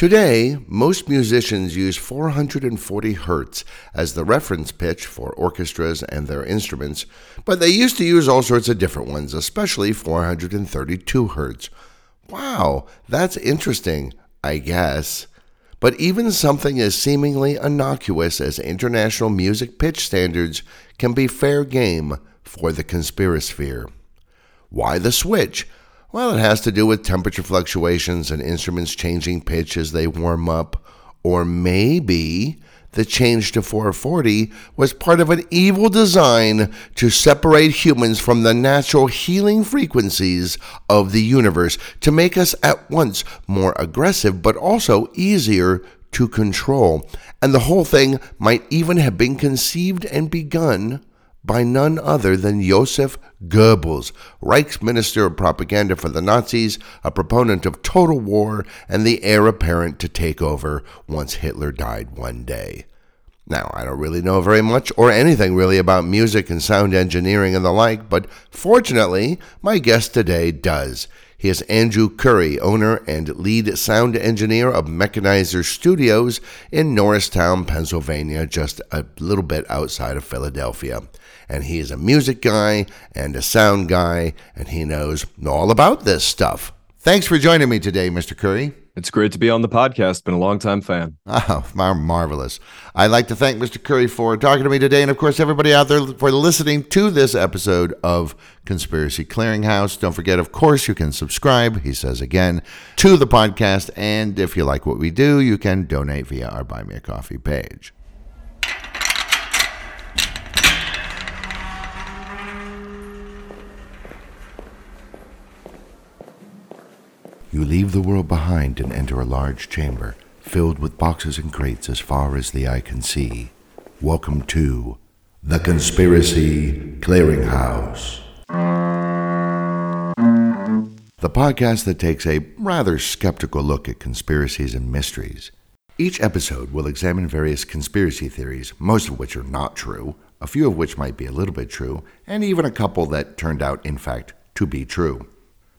Today, most musicians use 440 hertz as the reference pitch for orchestras and their instruments, but they used to use all sorts of different ones, especially 432 hertz. Wow, that's interesting, I guess. But even something as seemingly innocuous as international music pitch standards can be fair game for the conspirasphere. Why the switch? Well, it has to do with temperature fluctuations and instruments changing pitch as they warm up. Or maybe the change to 440 was part of an evil design to separate humans from the natural healing frequencies of the universe to make us at once more aggressive but also easier to control. And the whole thing might even have been conceived and begun by none other than Joseph Goebbels, Reich's Minister of Propaganda for the Nazis, a proponent of total war, and the heir apparent to take over once Hitler died one day. Now, I don't really know very much or anything really about music and sound engineering and the like, but fortunately, my guest today does. He is Andrew Currie, owner and lead sound engineer of Mechanizer Studios in Norristown, Pennsylvania, just a little bit outside of Philadelphia and he is a music guy and a sound guy, and he knows all about this stuff. Thanks for joining me today, Mr. Currie. It's great to be on the podcast. Been a long time fan. Oh, marvelous. I'd like to thank Mr. Currie for talking to me today, and of course, everybody out there for listening to this episode of Conspiracy Clearinghouse. Don't forget, of course, you can subscribe, he says again, to the podcast. And if you like what we do, you can donate via our Buy Me a Coffee page. You leave the world behind and enter a large chamber filled with boxes and crates as far as the eye can see. Welcome to the Conspiracy Clearinghouse. The podcast that takes a rather skeptical look at conspiracies and mysteries. Each episode will examine various conspiracy theories, most of which are not true, a few of which might be a little bit true, and even a couple that turned out, in fact, to be true.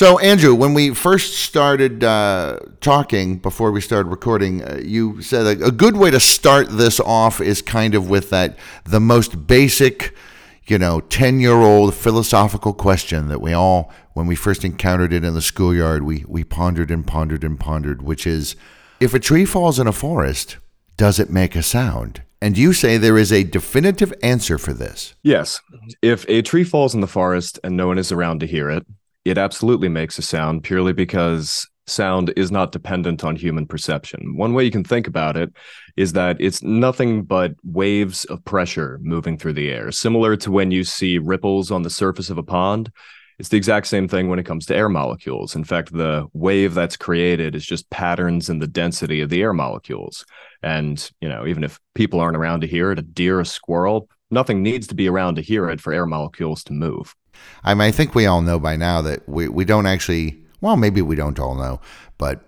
So, Andrew, when we first started uh, talking before we started recording, uh, you said a, a, good way to start this off is kind of with that the most basic, you know, 10 year old philosophical question that we all, when we first encountered it in the schoolyard, we, we pondered and pondered and pondered, which is if a tree falls in a forest, does it make a sound? And you say there is a definitive answer for this. Yes. If a tree falls in the forest and no one is around to hear it, it absolutely makes a sound purely because sound is not dependent on human perception. One way you can think about it is that it's nothing but waves of pressure moving through the air, similar to when you see ripples on the surface of a pond. It's the exact same thing when it comes to air molecules. In fact, the wave that's created is just patterns in the density of the air molecules. And, you know, even if people aren't around to hear it, a deer, a squirrel, nothing needs to be around to hear it for air molecules to move. I mean, I think we all know by now that we, we don't actually, well, maybe we don't all know, but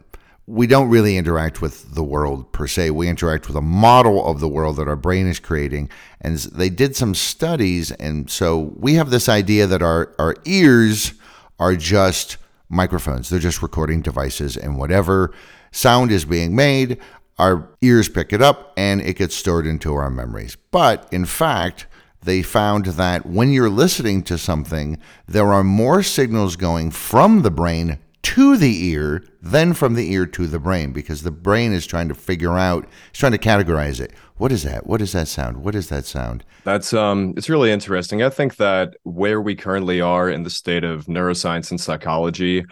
we don't really interact with the world per se. We interact with a model of the world that our brain is creating. And they did some studies. And so we have this idea that our, our ears are just microphones, they're just recording devices, and whatever sound is being made, our ears pick it up and it gets stored into our memories. But in fact, they found that when you're listening to something, there are more signals going from the brain to the ear than from the ear to the brain because the brain is trying to figure out, it's trying to categorize it. What is that? What is that sound? What is that sound? That's um it's really interesting. I think that where we currently are in the state of neuroscience and psychology,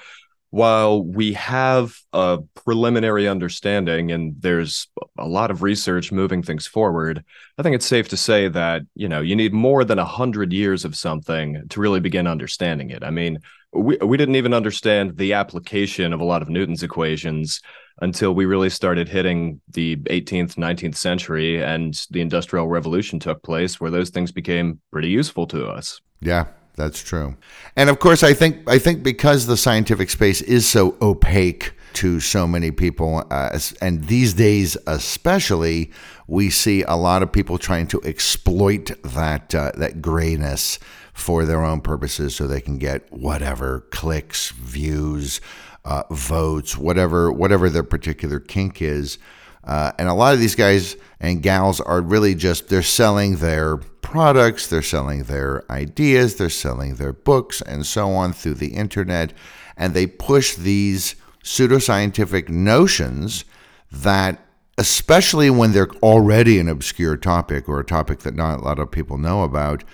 while we have a preliminary understanding and there's a lot of research moving things forward, I think it's safe to say that, you know, you need more than a hundred years of something to really begin understanding it. I mean, we, we didn't even understand the application of a lot of Newton's equations until we really started hitting the 18th, 19th century and the Industrial Revolution took place, where those things became pretty useful to us. Yeah, that's true. And of course, I think I think because the scientific space is so opaque to so many people, uh, and these days especially, we see a lot of people trying to exploit that uh, that grayness for their own purposes, so they can get whatever clicks, views, uh, votes, whatever whatever their particular kink is. Uh, and a lot of these guys and gals are really just they're selling their products, they're selling their ideas, they're selling their books and so on through the internet, and they push these pseudoscientific notions that especially when they're already an obscure topic or a topic that not a lot of people know about,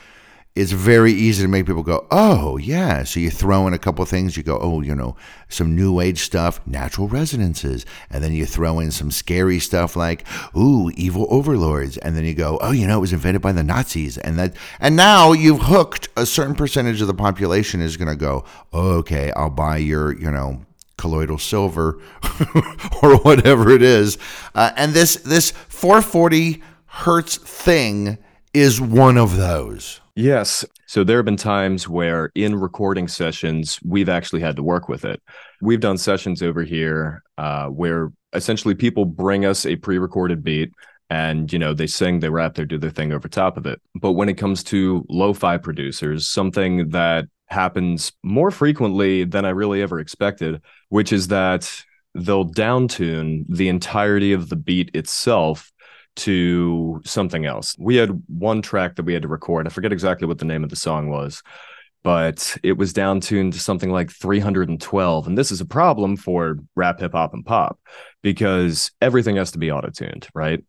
it's very easy to make people go, oh, yeah. So you throw in a couple things. You go, oh, you know, some new age stuff, natural resonances. And then you throw in some scary stuff like, ooh, evil overlords. And then you go, oh, you know, it was invented by the Nazis. And that, and now you've hooked a certain percentage of the population is going to go, oh, okay, I'll buy your, you know, colloidal silver or whatever it is. Uh, and this, this 440 hertz thing is one of those. Yes. So there have been times where in recording sessions, we've actually had to work with it. We've done sessions over here uh, where essentially people bring us a pre recorded beat and, you know, they sing, they rap, they do their thing over top of it. But when it comes to lo fi producers, something that happens more frequently than I really ever expected, which is that they'll downtune the entirety of the beat itself to something else. We had one track that we had to record. I forget exactly what the name of the song was, but it was down tuned to something like 312. And this is a problem for rap, hip hop, and pop because everything has to be auto tuned, right?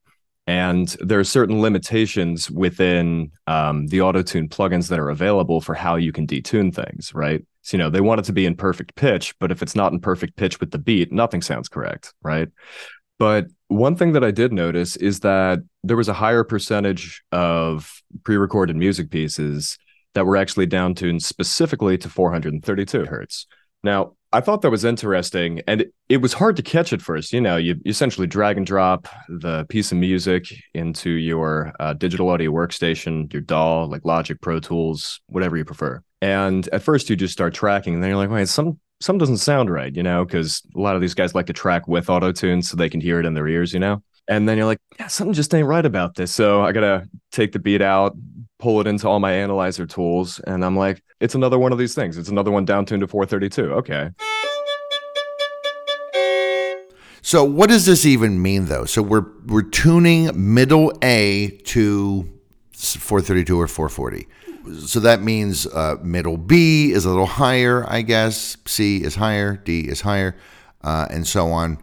And there are certain limitations within um, the auto tune plugins that are available for how you can detune things, right? So, you know, they want it to be in perfect pitch, but if it's not in perfect pitch with the beat, nothing sounds correct, right? But one thing that I did notice is that there was a higher percentage of pre-recorded music pieces that were actually down tuned specifically to 432 hertz. Now, I thought that was interesting, and it, it, was hard to catch at first. You know, you, you, essentially drag and drop the piece of music into your uh, digital audio workstation, your DAW, like Logic, Pro Tools, whatever you prefer. And at first, you just start tracking, and then you're like, wait, some some doesn't sound right, you know, because a lot of these guys like to track with auto tune so they can hear it in their ears, you know. And then you're like, yeah, something just ain't right about this. So I gotta take the beat out, pull it into all my analyzer tools, and I'm like, it's another one of these things. It's another one down tuned to 432. Okay. So what does this even mean though? So we're we're tuning middle A to 432 or 440 so that means uh, middle B is a little higher, I guess. C is higher, D is higher, uh, and so on.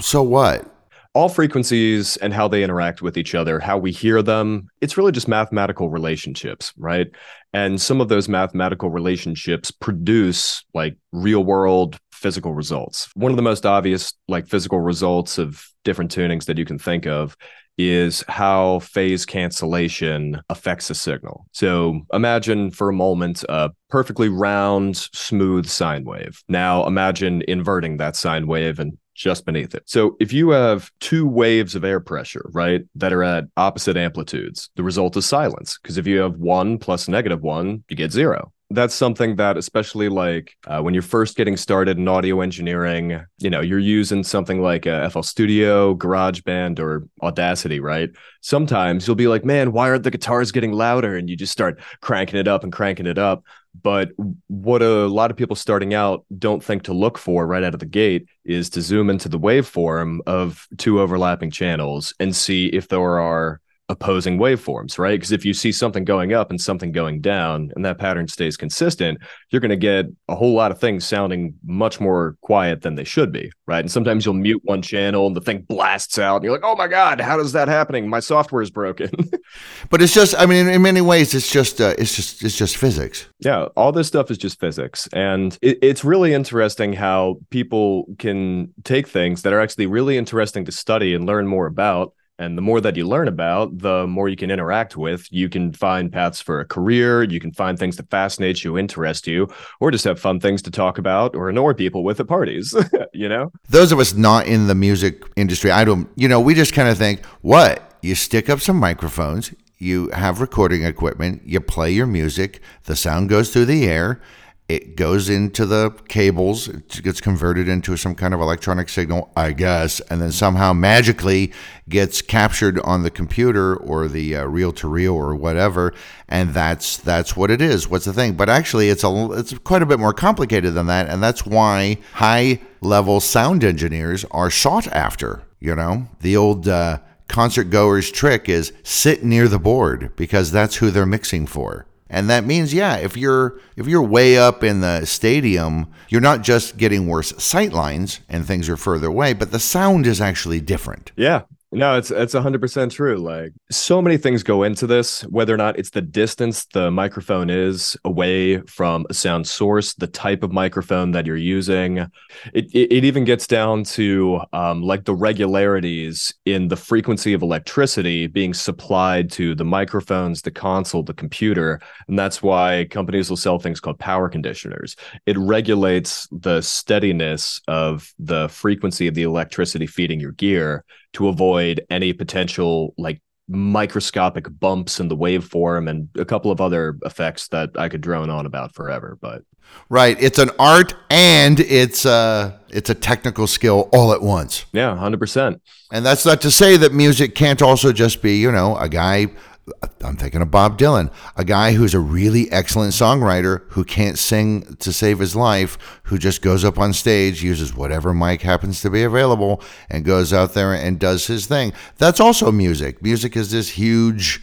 So what? All frequencies and how they interact with each other, how we hear them, it's really just mathematical relationships, right? And some of those mathematical relationships produce like real world physical results. One of the most obvious like physical results of different tunings that you can think of is how phase cancellation affects a signal. So imagine for a moment a perfectly round, smooth sine wave. Now imagine inverting that sine wave and just beneath it. So if you have two waves of air pressure, right, that are at opposite amplitudes, the result is silence. Because if you have one plus negative one, you get zero that's something that especially like uh, when you're first getting started in audio engineering you know you're using something like fl studio garageband or audacity right? Sometimes you'll be like man why aren't the guitars getting louder? And you just start cranking it up and cranking it up. But what a lot of people starting out don't think to look for right out of the gate is to zoom into the waveform of two overlapping channels and see if there are opposing waveforms, right? Because if you see something going up and something going down and that pattern stays consistent, you're going to get a whole lot of things sounding much more quiet than they should be, right? And sometimes you'll mute one channel and the thing blasts out and you're like, "Oh my god, how does that happening? My software is broken." but it's just I mean in many ways it's just uh, it's just it's just physics. Yeah, all this stuff is just physics. And it, it's really interesting how people can take things that are actually really interesting to study and learn more about and the more that you learn about, the more you can interact with. You can find paths for a career. You can find things that fascinate you, interest you, or just have fun things to talk about or annoy people with at parties. you know? Those of us not in the music industry, I don't, you know, we just kind of think, what? You stick up some microphones, you have recording equipment, you play your music, the sound goes through the air it goes into the cables, it gets converted into some kind of electronic signal, I guess, and then somehow magically gets captured on the computer or the reel to reel or whatever, and that's that's what it is. What's the thing? But actually, it's a it's quite a bit more complicated than that, and that's why high level sound engineers are sought after. You know, the old. Uh, concert goers trick is sit near the board because that's who they're mixing for and that means, yeah, if you're if you're way up in the stadium, you're not just getting worse sight lines and things are further away, but the sound is actually different. Yeah, no, it's it's hundred percent true. Like so many things go into this, whether or not it's the distance the microphone is away from a sound source, the type of microphone that you're using. It it, it even gets down to um, like the regularities in the frequency of electricity being supplied to the microphones, the console, the computer, and that's why companies will sell things called power conditioners. It regulates the steadiness of the frequency of the electricity feeding your gear to avoid any potential like microscopic bumps in the waveform and a couple of other effects that I could drone on about forever. But right, it's an art and it's a it's a technical skill all at once. Yeah, hundred percent. And that's not to say that music can't also just be you know a guy I'm thinking of Bob Dylan, a guy who's a really excellent songwriter who can't sing to save his life, who just goes up on stage, uses whatever mic happens to be available, and goes out there and does his thing. That's also music. Music is this huge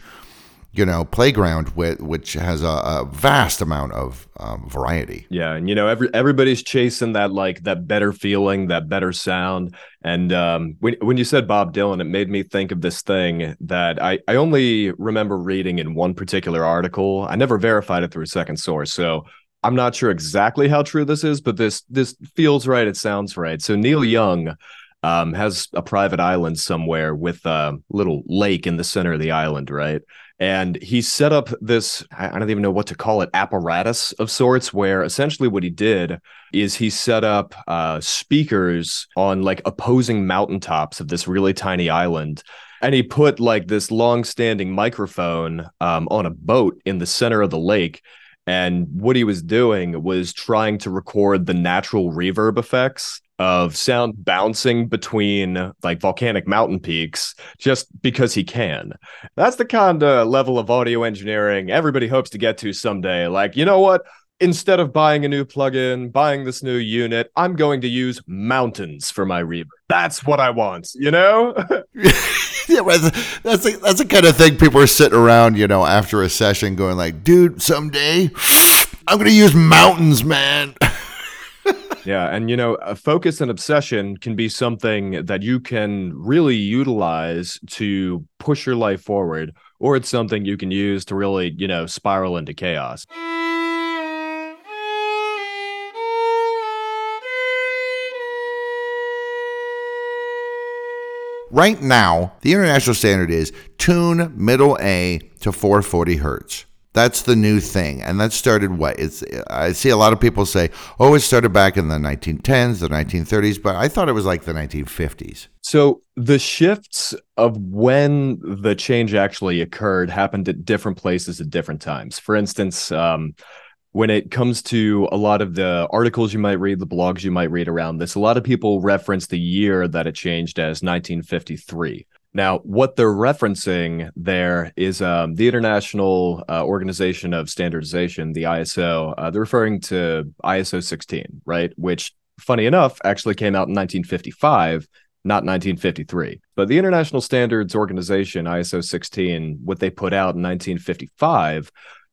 you know playground with, which has a, a vast amount of um, variety. Yeah and you know every everybody's chasing that like that better feeling that better sound. And um, when, when you said bob dylan it made me think of this thing that I, I only remember reading in one particular article. I never verified it through a second source so i'm not sure exactly how true this is but this this feels right it sounds right. So neil young um, has a private island somewhere with a little lake in the center of the island, right? And he set up this, I don't even know what to call it, apparatus of sorts, where essentially what he did is he set up uh, speakers on like opposing mountaintops of this really tiny island. And he put like this long standing microphone um, on a boat in the center of the lake. And what he was doing was trying to record the natural reverb effects of sound bouncing between like volcanic mountain peaks just because he can. That's the kind of level of audio engineering everybody hopes to get to someday. Like, you know what? Instead of buying a new plugin, buying this new unit, I'm going to use mountains for my reverb. That's what I want, you know? yeah, that's that's the kind of thing people are sitting around, you know, after a session going like, dude, someday I'm going to use mountains, man. yeah and you know a focus and obsession can be something that you can really utilize to push your life forward or it's something you can use to really you know spiral into chaos Right now, the international standard is tune middle A to 440 hertz. That's the new thing, and that started what? It's I see a lot of people say, "Oh, it started back in the 1910s, the 1930s," but I thought it was like the 1950s. So the shifts of when the change actually occurred happened at different places at different times. For instance, um, when it comes to a lot of the articles you might read, the blogs you might read around this, a lot of people reference the year that it changed as 1953. Now, what they're referencing there is um, the International uh, Organization of Standardization, the ISO. Uh, they're referring to ISO 16, right? Which, funny enough, actually came out in 1955 not 1953. But the International Standards Organization, ISO 16, what they put out in 1955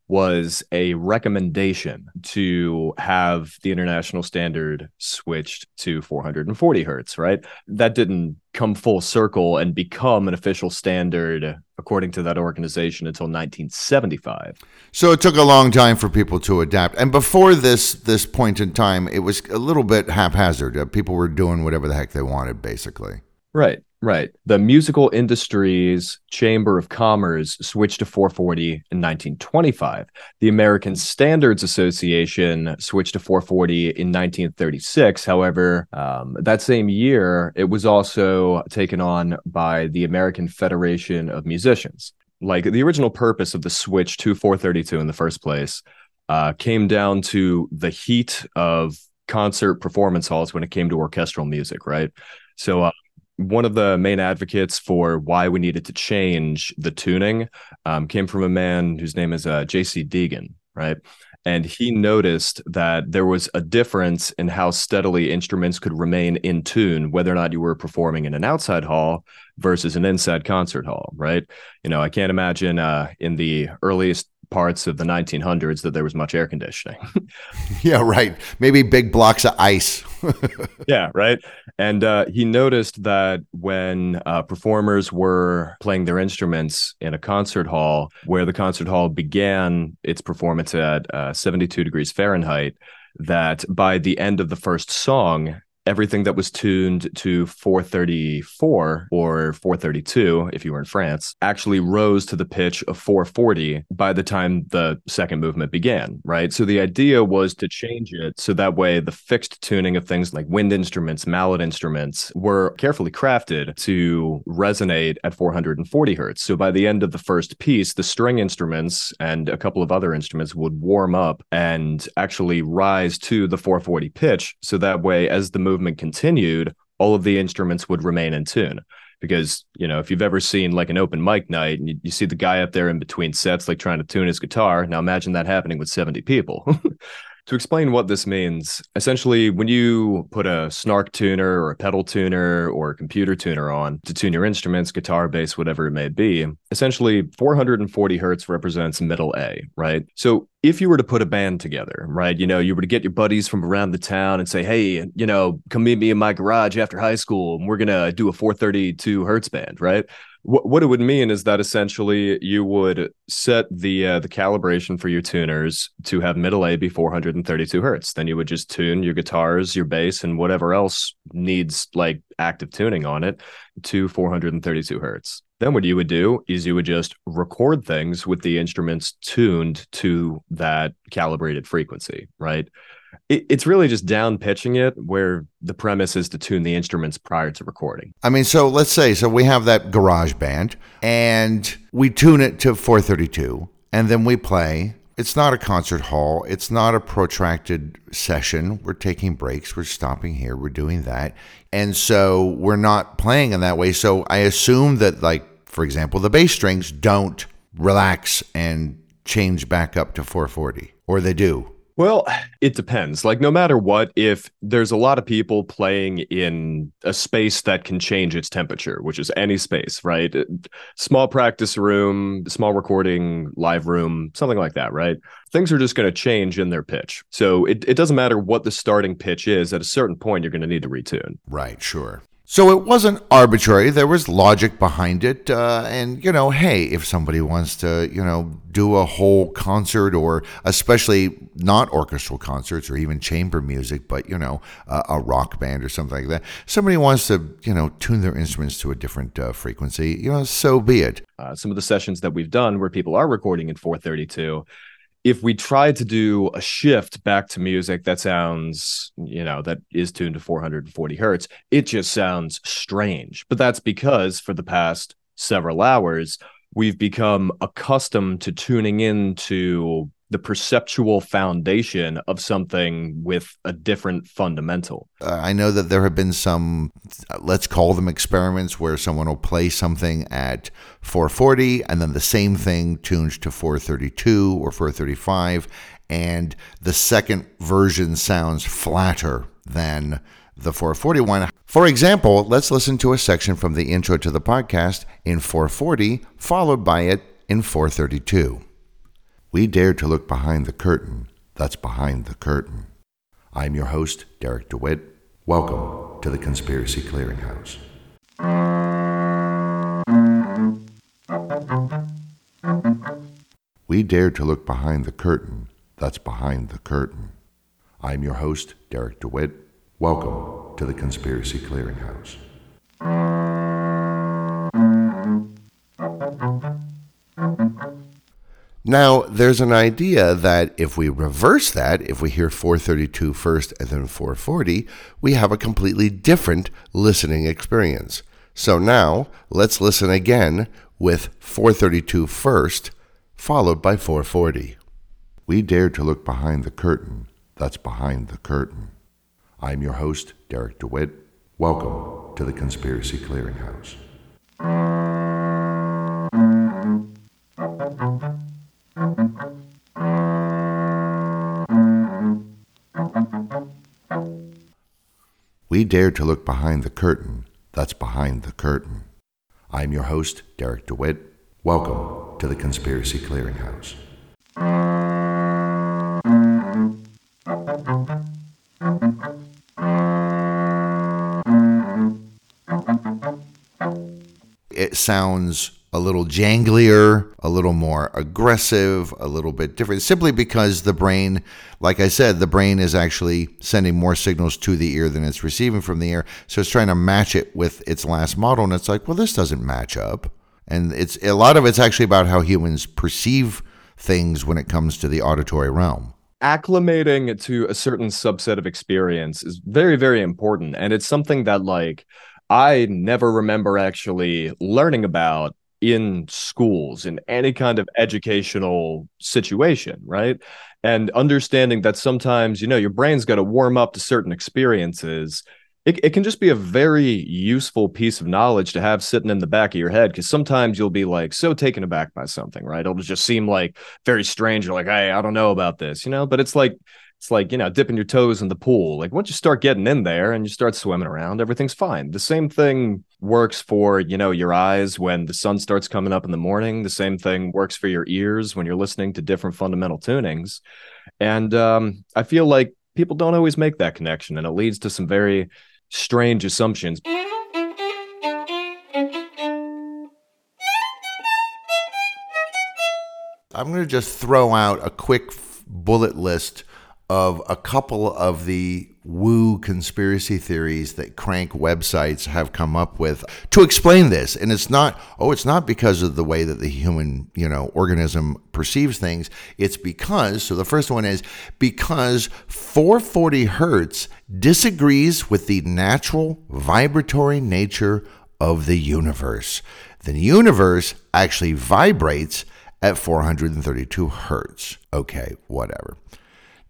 was a recommendation to have the international standard switched to 440 hertz, right? That didn't come full circle and become an official standard according to that organization until 1975. So it took a long time for people to adapt. And before this this point in time, it was a little bit haphazard. Uh, people were doing whatever the heck they wanted basically. Right. Right. The Musical Industries Chamber of Commerce switched to 440 in 1925. The American Standards Association switched to 440 in 1936. However, um, that same year, it was also taken on by the American Federation of Musicians. Like the original purpose of the switch to 432 in the first place uh, came down to the heat of concert performance halls when it came to orchestral music, right? So, uh, one of the main advocates for why we needed to change the tuning um, came from a man whose name is uh, J.C. Deagan, right? And he noticed that there was a difference in how steadily instruments could remain in tune, whether or not you were performing in an outside hall versus an inside concert hall, right? You know, I can't imagine uh, in the earliest parts of the 1900s that there was much air conditioning. yeah, right. Maybe big blocks of ice. yeah, right. And uh, he noticed that when uh, performers were playing their instruments in a concert hall, where the concert hall began its performance at uh, 72 degrees Fahrenheit, that by the end of the first song, everything that was tuned to 434 or 432 if you were in France actually rose to the pitch of 440 by the time the second movement began right? So the idea was to change it so that way the fixed tuning of things like wind instruments mallet instruments were carefully crafted to resonate at 440 hertz. So by the end of the first piece the string instruments and a couple of other instruments would warm up and actually rise to the 440 pitch. So that way as the movement movement continued, all of the instruments would remain in tune. Because, you know, if you've ever seen like an open mic night and you, you see the guy up there in between sets, like trying to tune his guitar, now imagine that happening with 70 people. To explain what this means, essentially, when you put a snark tuner or a pedal tuner or a computer tuner on to tune your instruments, guitar, bass, whatever it may be, essentially 440 hertz represents middle A, right? So if you were to put a band together, right, you know, you were to get your buddies from around the town and say, hey, you know, come meet me in my garage after high school and we're going to do a 432 hertz band, right? What, what it would mean is that essentially you would set the uh, the calibration for your tuners to have middle A be 432 hertz. Then you would just tune your guitars, your bass, and whatever else needs like active tuning on it to 432 hertz. Then what you would do is you would just record things with the instruments tuned to that calibrated frequency, right? It, it's really just down pitching it where the premise is to tune the instruments prior to recording. I mean, so let's say, so we have that garage band and we tune it to 432 and then we play. It's not a concert hall. It's not a protracted session. We're taking breaks. We're stopping here. We're doing that. And so we're not playing in that way. So I assume that, like, for example, the bass strings don't relax and change back up to 440, or they do. Well, it depends. Like, no matter what, if there's a lot of people playing in a space that can change its temperature, which is any space, right? Uh, small practice room, small recording live room, something like that, right? Things are just going to change in their pitch. So it, it doesn't matter what the starting pitch is. At a certain point, you're going to need to retune. Right, sure. So it wasn't arbitrary. There was logic behind it. Uh, and, you know, hey, if somebody wants to, you know, do a whole concert or especially not orchestral concerts or even chamber music, but, you know, uh, a rock band or something like that, somebody wants to, you know, tune their instruments to a different uh, frequency, you know, so be it. Uh, some of the sessions that we've done where people are recording in 432 if we try to do a shift back to music that sounds, you know, that is tuned to 440 hertz, it just sounds strange. But that's because for the past several hours, we've become accustomed to tuning into the perceptual foundation of something with a different fundamental. Uh, I know that there have been some, let's call them experiments, where someone will play something at 440 and then the same thing tunes to 432 or 435, and the second version sounds flatter than the 441. For example, let's listen to a section from the intro to the podcast in 440, followed by it in 432. We dare to look behind the curtain that's behind the curtain. I'm your host, Derek DeWitt. Welcome to the Conspiracy Clearinghouse. We dare to look behind the curtain that's behind the curtain. I'm your host, Derek DeWitt. Welcome to the Conspiracy Clearinghouse. Now, there's an idea that if we reverse that, if we hear 432 first and then 440, we have a completely different listening experience. So now, let's listen again with 432 first, followed by 440. We dare to look behind the curtain that's behind the curtain. I'm your host, Derek DeWitt. Welcome to the Conspiracy Clearinghouse. We dare to look behind the curtain that's behind the curtain. I'm your host, Derek DeWitt. Welcome to the Conspiracy Clearinghouse. It sounds a little janglier, a little more aggressive, a little bit different, simply because the brain, like I said, the brain is actually sending more signals to the ear than it's receiving from the ear. So it's trying to match it with its last model. And it's like, well, this doesn't match up. And it's a lot of it's actually about how humans perceive things when it comes to the auditory realm. Acclimating to a certain subset of experience is very, very important. And it's something that, like, I never remember actually learning about in schools in any kind of educational situation right? And understanding that sometimes you know your brain's got to warm up to certain experiences it, it can just be a very useful piece of knowledge to have sitting in the back of your head because sometimes you'll be like so taken aback by something right? It'll just seem like very strange you're like hey i don't know about this you know? But it's like it's like you know dipping your toes in the pool. Like once you start getting in there and you start swimming around everything's fine. The same thing works for you know your eyes when the sun starts coming up in the morning. The same thing works for your ears when you're listening to different fundamental tunings. And um, i feel like people don't always make that connection and it leads to some very strange assumptions. I'm going to just throw out a quick bullet list of a couple of the woo conspiracy theories that crank websites have come up with to explain this. And it's not oh it's not because of the way that the human you know organism perceives things. It's because so the first one is because 440 hertz disagrees with the natural vibratory nature of the universe. The universe actually vibrates at 432 hertz. Okay whatever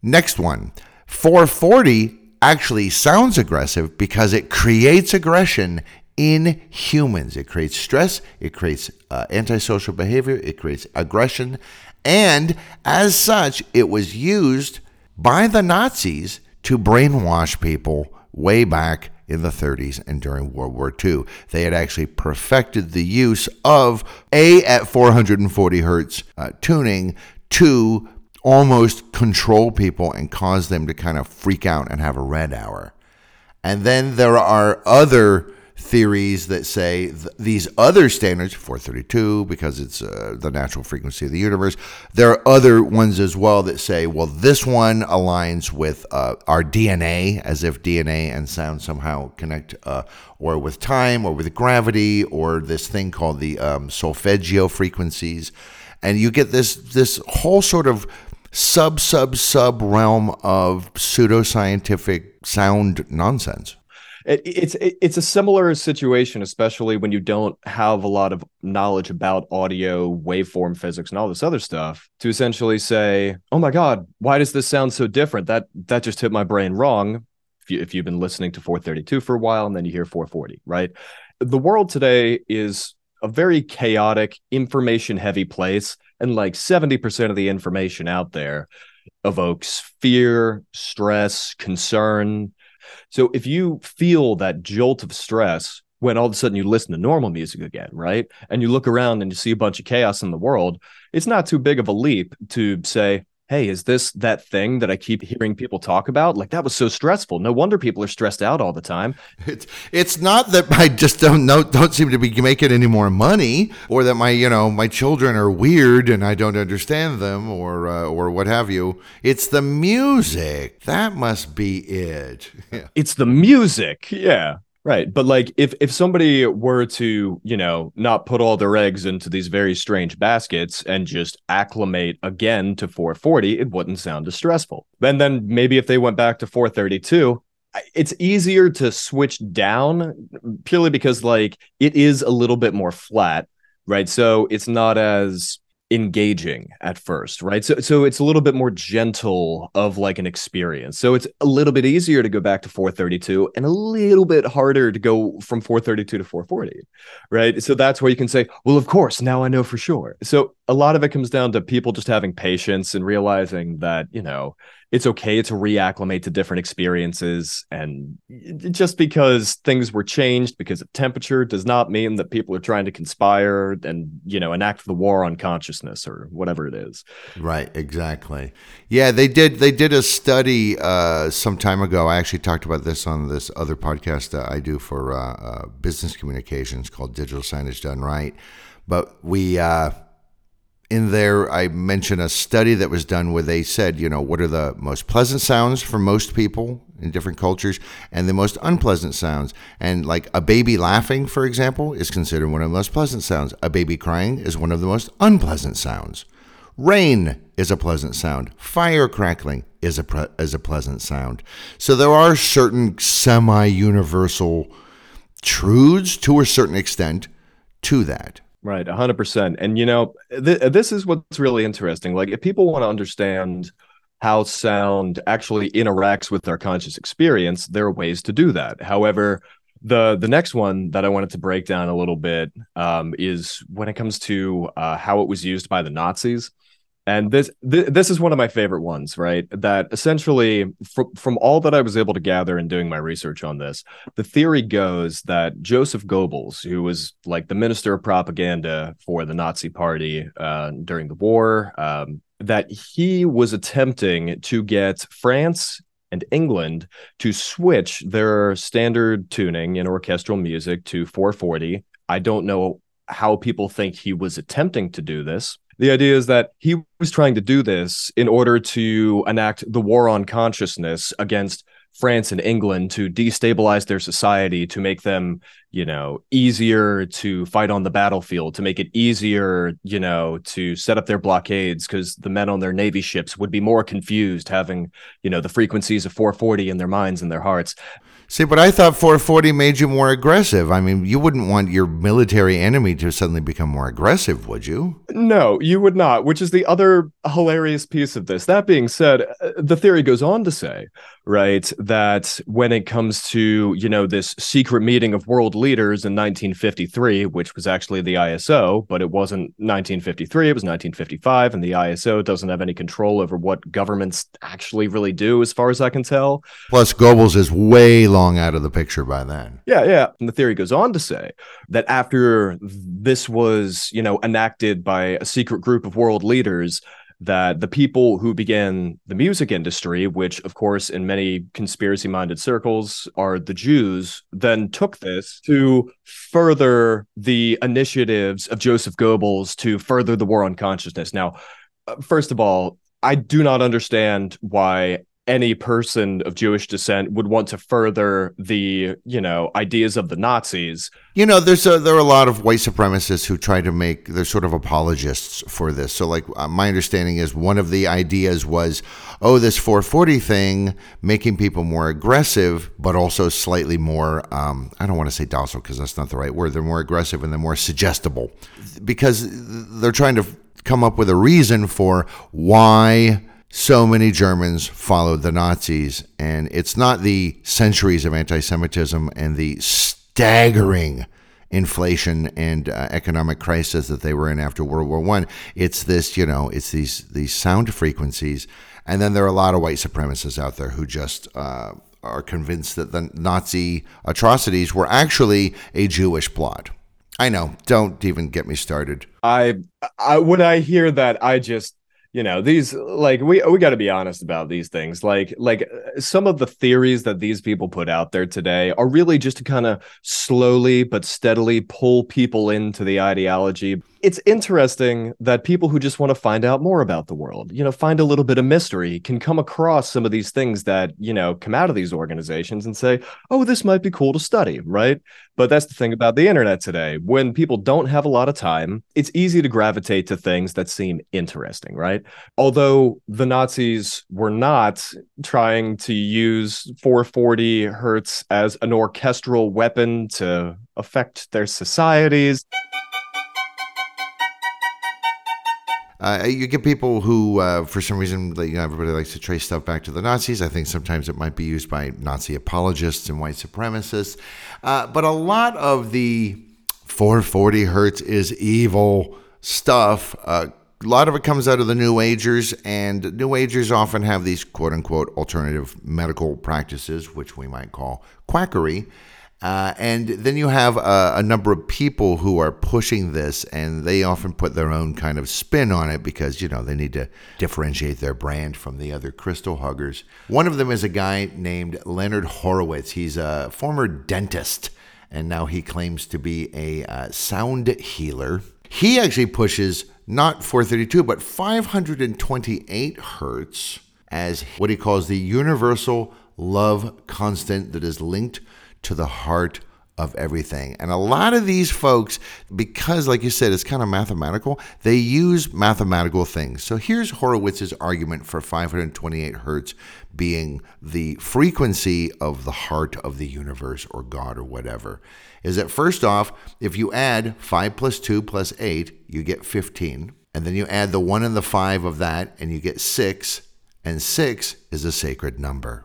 Next one 440 actually sounds aggressive because it creates aggression in humans. It creates stress, it creates uh, antisocial behavior, it creates aggression, and as such, it was used by the Nazis to brainwash people way back in the 30s and during World War II. They had actually perfected the use of A at 440 hertz uh, tuning to almost control people and cause them to kind of freak out and have a red hour. And then there are other theories that say th- these other standards, 432, because it's uh, the natural frequency of the universe. There are other ones as well that say, well, this one aligns with uh, our DNA, as if DNA and sound somehow connect, uh, or with time, or with gravity, or this thing called the um, solfeggio frequencies. And you get this this whole sort of sub sub sub realm of pseudoscientific sound nonsense. It, it's it, it's a similar situation, especially when you don't have a lot of knowledge about audio, waveform physics, and all this other stuff. To essentially say, "Oh my God, why does this sound so different?" That that just hit my brain wrong. If, you, if you've been listening to 432 for a while and then you hear 440, right? The world today is a very chaotic, information heavy place and like 70% of the information out there evokes fear, stress, concern. So if you feel that jolt of stress when all of a sudden you listen to normal music again, right? And you look around and you see a bunch of chaos in the world, it's not too big of a leap to say, hey, is this that thing that I keep hearing people talk about? Like that was so stressful. No wonder people are stressed out all the time. It's it's not that I just don't know don't seem to be making any more money, or that my you know my children are weird and I don't understand them, or uh, or what have you. It's the music that must be it. Yeah. It's the music, yeah. Right. But like if if somebody were to, you know, not put all their eggs into these very strange baskets and just acclimate again to 440, it wouldn't sound as stressful. And then maybe if they went back to 432, it's easier to switch down purely because like it is a little bit more flat, right? So it's not as engaging at first, right? So so it's a little bit more gentle of like an experience. So it's a little bit easier to go back to 432 and a little bit harder to go from 432 to 440, right? So that's where you can say, well, of course, now I know for sure. So a lot of it comes down to people just having patience and realizing that, you know, it's okay to reacclimate to different experiences. And just because things were changed because of temperature does not mean that people are trying to conspire and, you know, enact the war on consciousness or whatever it is. Right, exactly. Yeah, they did they did a study uh, some time ago. I actually talked about this on this other podcast that I do for uh, uh, business communications called Digital Signage Done Right. But we uh, in there, I mentioned a study that was done where they said, you know, what are the most pleasant sounds for most people in different cultures and the most unpleasant sounds. And like a baby laughing, for example, is considered one of the most pleasant sounds. A baby crying is one of the most unpleasant sounds. Rain is a pleasant sound. Fire crackling is a, pre- is a pleasant sound. So there are certain semi universal truths to a certain extent to that. Right, 100%. And you know, th- this is what's really interesting. Like if people want to understand how sound actually interacts with our conscious experience, there are ways to do that. However, the the next one that I wanted to break down a little bit um, is when it comes to uh, how it was used by the Nazis and this th- this is one of my favorite ones right? That essentially fr- from all that i was able to gather in doing my research on this the theory goes that joseph goebbels who was like the minister of propaganda for the nazi party uh, during the war um, that he was attempting to get france and england to switch their standard tuning in orchestral music to 440 i don't know how people think he was attempting to do this the idea is that he was trying to do this in order to enact the war on consciousness against France and England to destabilize their society, to make them, you know, easier to fight on the battlefield, to make it easier, you know, to set up their blockades because the men on their navy ships would be more confused having, you know, the frequencies of 440 in their minds and their hearts. See, but I thought 440 made you more aggressive. I mean, you wouldn't want your military enemy to suddenly become more aggressive, would you? No, you would not, which is the other hilarious piece of this. That being said, uh, the theory goes on to say, right, that when it comes to, you know, this secret meeting of world leaders in 1953, which was actually the ISO, but it wasn't 1953, it was 1955, and the ISO doesn't have any control over what governments actually really do, as far as I can tell. Plus, Goebbels is way long out of the picture by then. Yeah, yeah. And the theory goes on to say that after this was, you know, enacted by a secret group of world leaders, that the people who began the music industry, which of course in many conspiracy minded circles are the Jews, then took this to further the initiatives of Joseph Goebbels to further the war on consciousness. Now, uh, first of all, I do not understand why any person of Jewish descent would want to further the, you know, ideas of the Nazis. You know, there's a, there are a lot of white supremacists who try to make they're sort of apologists for this. So, like, uh, my understanding is one of the ideas was, oh, this 440 thing making people more aggressive, but also slightly more. Um, I don't want to say docile because that's not the right word. They're more aggressive and they're more suggestible because they're trying to come up with a reason for why so many Germans followed the Nazis. And it's not the centuries of anti Semitism and the staggering inflation and uh, economic crisis that they were in after World War One. It's this, you know, it's these these sound frequencies, and then there are a lot of white supremacists out there who just uh, are convinced that the Nazi atrocities were actually a Jewish plot. I know. Don't even get me started. I, I when I hear that, I just you know these like we we got to be honest about these things like like uh, some of the theories that these people put out there today are really just to kind of slowly but steadily pull people into the ideology it's interesting that people who just want to find out more about the world, you know, find a little bit of mystery, can come across some of these things that, you know, come out of these organizations and say, oh, this might be cool to study, right? But that's the thing about the internet today. When people don't have a lot of time, it's easy to gravitate to things that seem interesting, right? Although the Nazis were not trying to use 440 hertz as an orchestral weapon to affect their societies. Uh, you get people who, uh, for some reason, you know, everybody likes to trace stuff back to the Nazis. I think sometimes it might be used by Nazi apologists and white supremacists. Uh, but a lot of the 440 hertz is evil stuff. Uh, a lot of it comes out of the New Agers, and New Agers often have these quote unquote alternative medical practices, which we might call quackery. Uh, and then you have a, a, number of people who are pushing this, and they often put their own kind of spin on it because, you know, they need to differentiate their brand from the other crystal huggers. One of them is a guy named Leonard Horowitz. He's a former dentist, and now he claims to be a uh, sound healer. He actually pushes not 432, but 528 hertz as what he calls the universal love constant that is linked to the heart of everything. And a lot of these folks, because, like you said, it's kind of mathematical, they use mathematical things. So here's Horowitz's argument for 528 hertz being the frequency of the heart of the universe or God or whatever. Is that first off, if you add 5 plus 2 plus 8, you get 15. And then you add the 1 and the 5 of that, and you get 6. And 6 is a sacred number.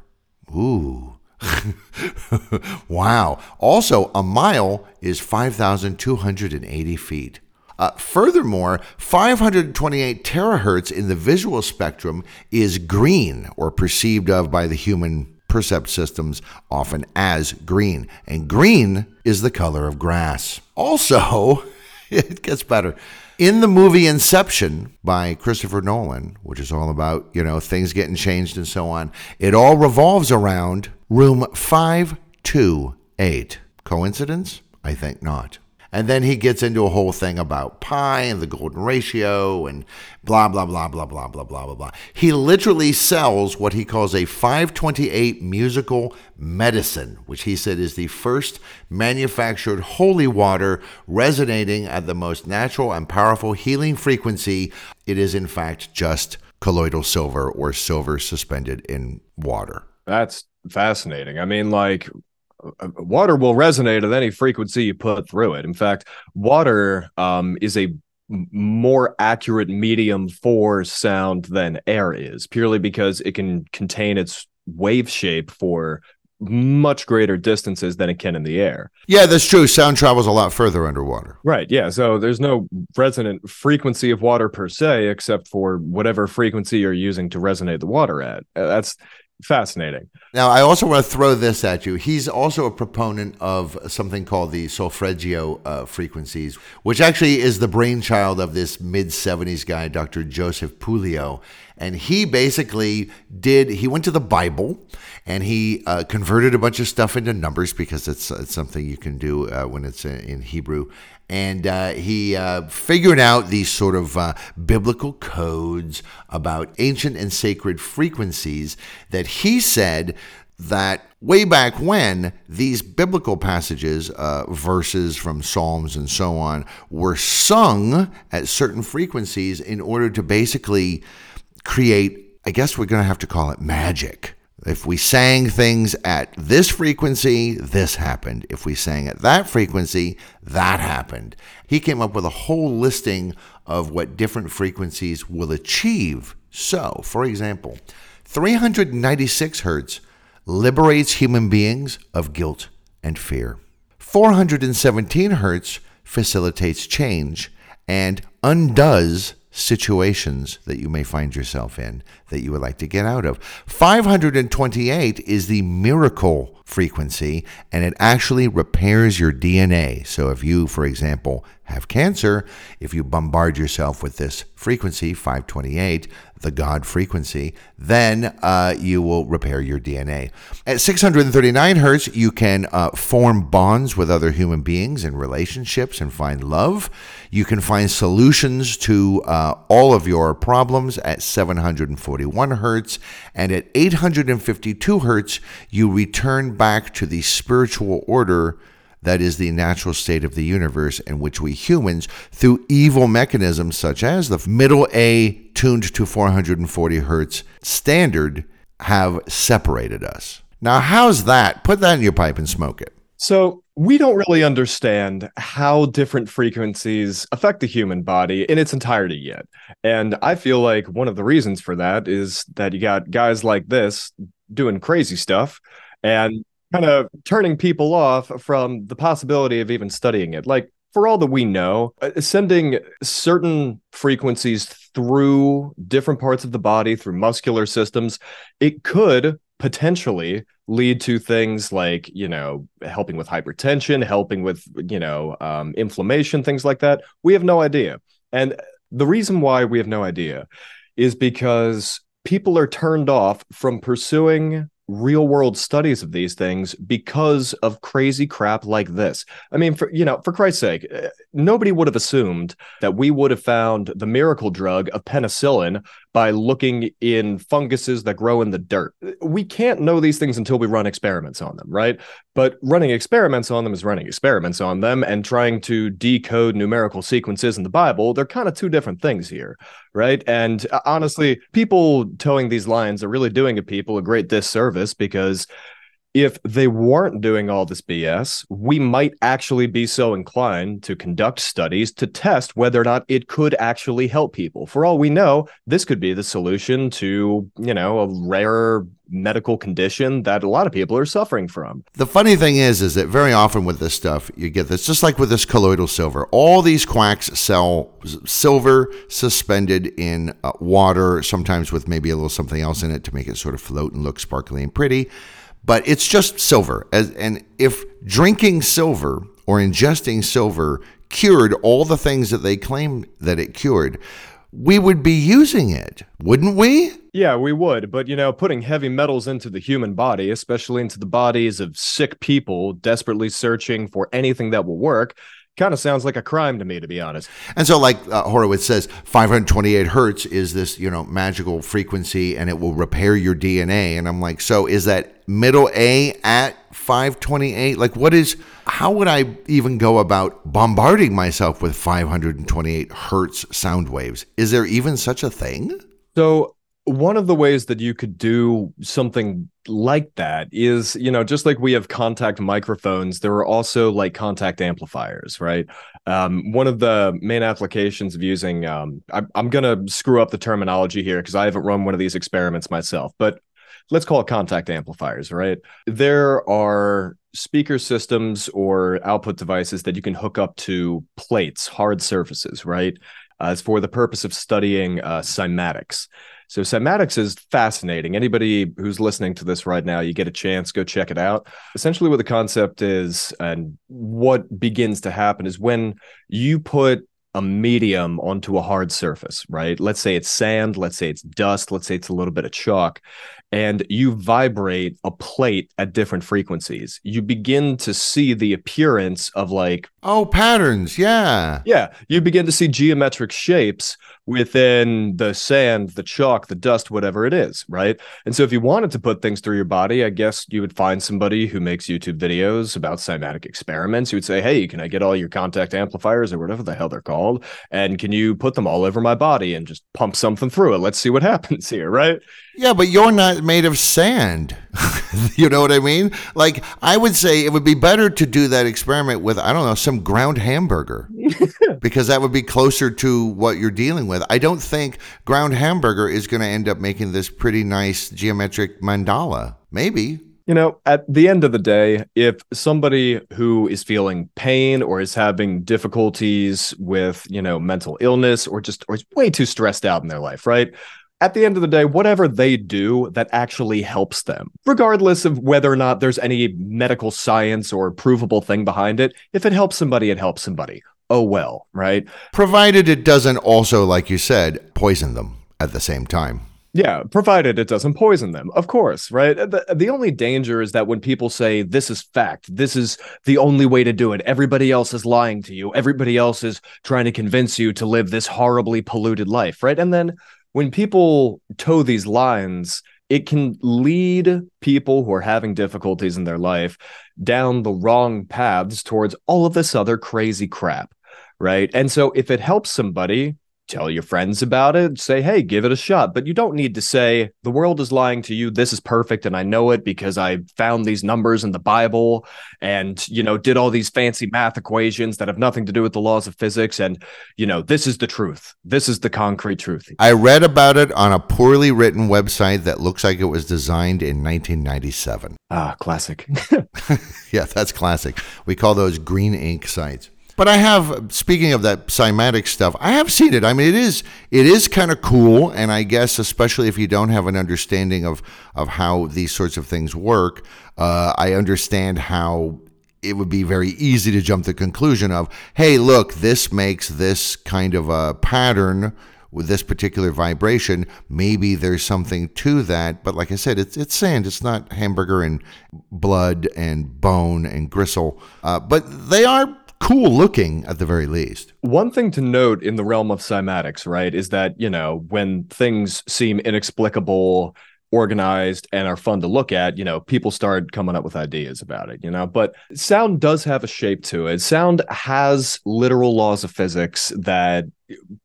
Ooh. wow. Also, a mile is 5,280 feet. Uh, furthermore, 528 terahertz in the visual spectrum is green, or perceived of by the human percept systems often as green. And green is the color of grass. Also, it gets better. In the movie Inception by Christopher Nolan, which is all about, you know, things getting changed and so on, it all revolves around room 528. Coincidence? I think not. And then he gets into a whole thing about pi and the golden ratio and blah, blah, blah, blah, blah, blah, blah, blah, blah. He literally sells what he calls a 528 musical medicine, which he said is the first manufactured holy water resonating at the most natural and powerful healing frequency. It is, in fact, just colloidal silver or silver suspended in water. That's fascinating. I mean, like water will resonate at any frequency you put through it. In fact, water um, is a more accurate medium for sound than air is, purely because it can contain its wave shape for much greater distances than it can in the air. Yeah, that's true. Sound travels a lot further underwater. Right. Yeah. So there's no resonant frequency of water per se, except for whatever frequency you're using to resonate the water at. Uh, that's fascinating. Now, I also want to throw this at you. He's also a proponent of something called the solfeggio uh, frequencies, which actually is the brainchild of this mid 70s guy, Dr. Joseph Puleo. And he basically did, he went to the Bible and he uh, converted a bunch of stuff into numbers because it's, it's something you can do uh, when it's in Hebrew. And uh, he uh, figured out these sort of uh, biblical codes about ancient and sacred frequencies that he said that way back when these biblical passages, uh, verses from Psalms and so on, were sung at certain frequencies in order to basically create, I guess we're going to have to call it magic if we sang things at this frequency, this happened. If we sang at that frequency, that happened. He came up with a whole listing of what different frequencies will achieve. So, for example, 396 hertz liberates human beings of guilt and fear. 417 hertz facilitates change and undoes situations that you may find yourself in that you would like to get out of. 528 is the miracle frequency and it actually repairs your DNA. So if you, for example, have cancer, if you bombard yourself with this frequency, 528, the God frequency, then uh, you will repair your DNA. At 639 hertz, you can uh, form bonds with other human beings and relationships and find love. You can find solutions to uh, all of your problems at 741 hertz. And at 852 hertz, you return back to the spiritual order that is the natural state of the universe in which we humans, through evil mechanisms such as the middle A tuned to 440 hertz standard, have separated us. Now, how's that? Put that in your pipe and smoke it. So, we don't really understand how different frequencies affect the human body in its entirety yet. And I feel like one of the reasons for that is that you got guys like this doing crazy stuff and kind of turning people off from the possibility of even studying it. Like, for all that we know, uh, sending certain frequencies through different parts of the body, through muscular systems, it could potentially lead to things like you know helping with hypertension helping with you know um, inflammation things like that we have no idea and the reason why we have no idea is because people are turned off from pursuing real world studies of these things because of crazy crap like this. I mean, for you know, for Christ's sake, eh, nobody would have assumed that we would have found the miracle drug of penicillin by looking in funguses that grow in the dirt. We can't know these things until we run experiments on them, right? But running experiments on them is running experiments on them and trying to decode numerical sequences in the Bible. They're kind of two different things here, right? And uh, honestly, people toeing these lines are really doing a people a great disservice because if they weren't doing all this BS, we might actually be so inclined to conduct studies to test whether or not it could actually help people. For all we know, this could be the solution to, you know, a rare medical condition that a lot of people are suffering from. The funny thing is is that very often with this stuff, you get this just like with this colloidal silver. All these quacks sell silver suspended in uh, water, sometimes with maybe a little something else in it to make it sort of float and look sparkly and pretty but it's just silver. As, and if drinking silver or ingesting silver cured all the things that they claim that it cured, we would be using it, wouldn't we? Yeah, we would. But, you know, putting heavy metals into the human body, especially into the bodies of sick people desperately searching for anything that will work, kind of sounds like a crime to me, to be honest. And so, like uh, Horowitz says, 528 hertz is this, you know, magical frequency and it will repair your DNA. And I'm like, so is that middle A at 528? Like, what is, how would I even go about bombarding myself with 528 hertz sound waves? Is there even such a thing? So, one of the ways that you could do something like that is you know just like we have contact microphones there are also like contact amplifiers right? Um, one of the main applications of using um, I, i'm going to screw up the terminology here because i haven't run one of these experiments myself but let's call it contact amplifiers right? There are speaker systems or output devices that you can hook up to plates hard surfaces right? Uh, it's for the purpose of studying uh, cymatics so cymatics is fascinating. Anybody who's listening to this right now, you get a chance, go check it out. Essentially, what the concept is and what begins to happen is when you put a medium onto a hard surface, right? Let's say it's sand, let's say it's dust, let's say it's a little bit of chalk, and you vibrate a plate at different frequencies. You begin to see the appearance of like oh patterns, yeah. Yeah, you begin to see geometric shapes within the sand, the chalk, the dust, whatever it is, right? And so if you wanted to put things through your body, I guess you would find somebody who makes YouTube videos about cymatic experiments. You would say, "Hey, can I get all your contact amplifiers or whatever the hell they're called, and can you put them all over my body and just pump something through it? Let's see what happens here, right?" Yeah, but you're not made of sand. you know what I mean? Like I would say it would be better to do that experiment with I don't know, some ground hamburger. because that would be closer to what you're dealing with. I don't think ground hamburger is going to end up making this pretty nice geometric mandala. Maybe. You know, at the end of the day, if somebody who is feeling pain or is having difficulties with, you know, mental illness or just or is way too stressed out in their life, right? At the end of the day, whatever they do that actually helps them, regardless of whether or not there's any medical science or provable thing behind it, if it helps somebody, it helps somebody. Oh well, right? Provided it doesn't also, like you said, poison them at the same time. Yeah, provided it doesn't poison them, of course, right? The, the only danger is that when people say this is fact, this is the only way to do it, everybody else is lying to you, everybody else is trying to convince you to live this horribly polluted life, right? And then when people toe these lines, it can lead people who are having difficulties in their life down the wrong paths towards all of this other crazy crap, right? And so if it helps somebody, tell your friends about it say hey give it a shot. But you don't need to say the world is lying to you. This is perfect and i know it because i found these numbers in the bible and you know did all these fancy math equations that have nothing to do with the laws of physics and you know this is the truth. This is the concrete truth. I read about it on a poorly written website that looks like it was designed in 1997 ah classic. Yeah that's classic. We call those green ink sites but I have, speaking of that cymatic stuff, I have seen it. I mean, it is it is kind of cool, and I guess especially if you don't have an understanding of of how these sorts of things work, uh, I understand how it would be very easy to jump to the conclusion of, hey, look, this makes this kind of a pattern with this particular vibration. Maybe there's something to that, but like I said, it's it's sand. It's not hamburger and blood and bone and gristle. Uh, but they are cool looking at the very least. One thing to note in the realm of cymatics, right, is that, you know, when things seem inexplicable, organized, and are fun to look at, you know, people start coming up with ideas about it, you know. But sound does have a shape to it. Sound has literal laws of physics that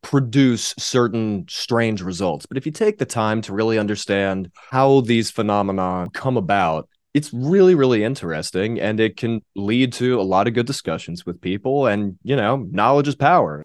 produce certain strange results. But if you take the time to really understand how these phenomena come about, it's really really interesting and it can lead to a lot of good discussions with people and you know knowledge is power.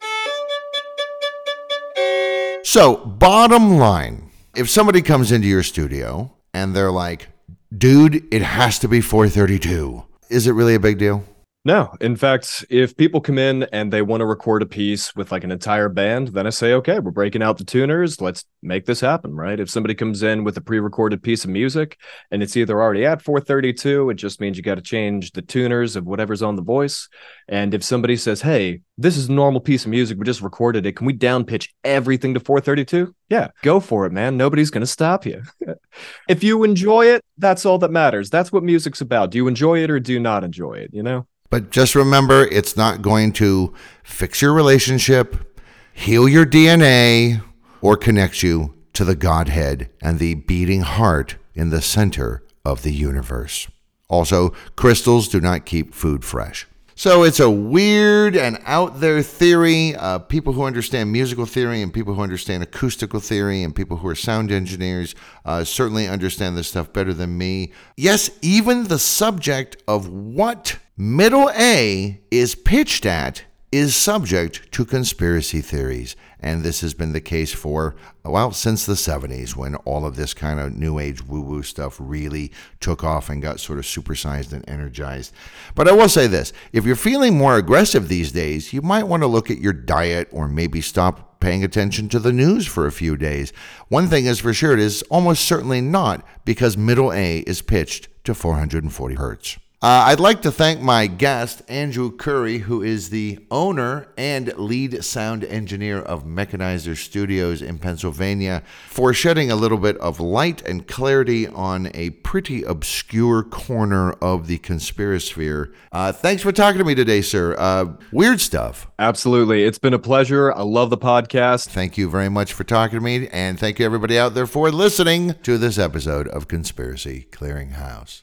So bottom line if somebody comes into your studio and they're like dude it has to be 432 is it really a big deal no, in fact, if people come in and they want to record a piece with like an entire band, then I say, okay, we're breaking out the tuners. Let's make this happen, right? If somebody comes in with a pre-recorded piece of music and it's either already at 432, it just means you got to change the tuners of whatever's on the voice. And if somebody says, hey, this is a normal piece of music, we just recorded it. Can we down pitch everything to 432? Yeah, go for it, man. Nobody's going to stop you. if you enjoy it, that's all that matters. That's what music's about. Do you enjoy it or do you not enjoy it? You know? But just remember, it's not going to fix your relationship, heal your DNA, or connect you to the Godhead and the beating heart in the center of the universe. Also, crystals do not keep food fresh. So it's a weird and out there theory. Uh, people who understand musical theory and people who understand acoustical theory and people who are sound engineers uh, certainly understand this stuff better than me. Yes, even the subject of what Middle A is pitched at is subject to conspiracy theories. And this has been the case for, well, since the 70s when all of this kind of new age woo woo stuff really took off and got sort of supersized and energized. But I will say this if you're feeling more aggressive these days, you might want to look at your diet or maybe stop paying attention to the news for a few days. One thing is for sure, it is almost certainly not because middle A is pitched to 440 hertz. Uh, I'd like to thank my guest, Andrew Currie, who is the owner and lead sound engineer of Mechanizer Studios in Pennsylvania, for shedding a little bit of light and clarity on a pretty obscure corner of the conspiracy. Uh, thanks for talking to me today, sir. Uh, weird stuff. Absolutely. It's been a pleasure. I love the podcast. Thank you very much for talking to me, and thank you, everybody out there, for listening to this episode of Conspiracy Clearinghouse.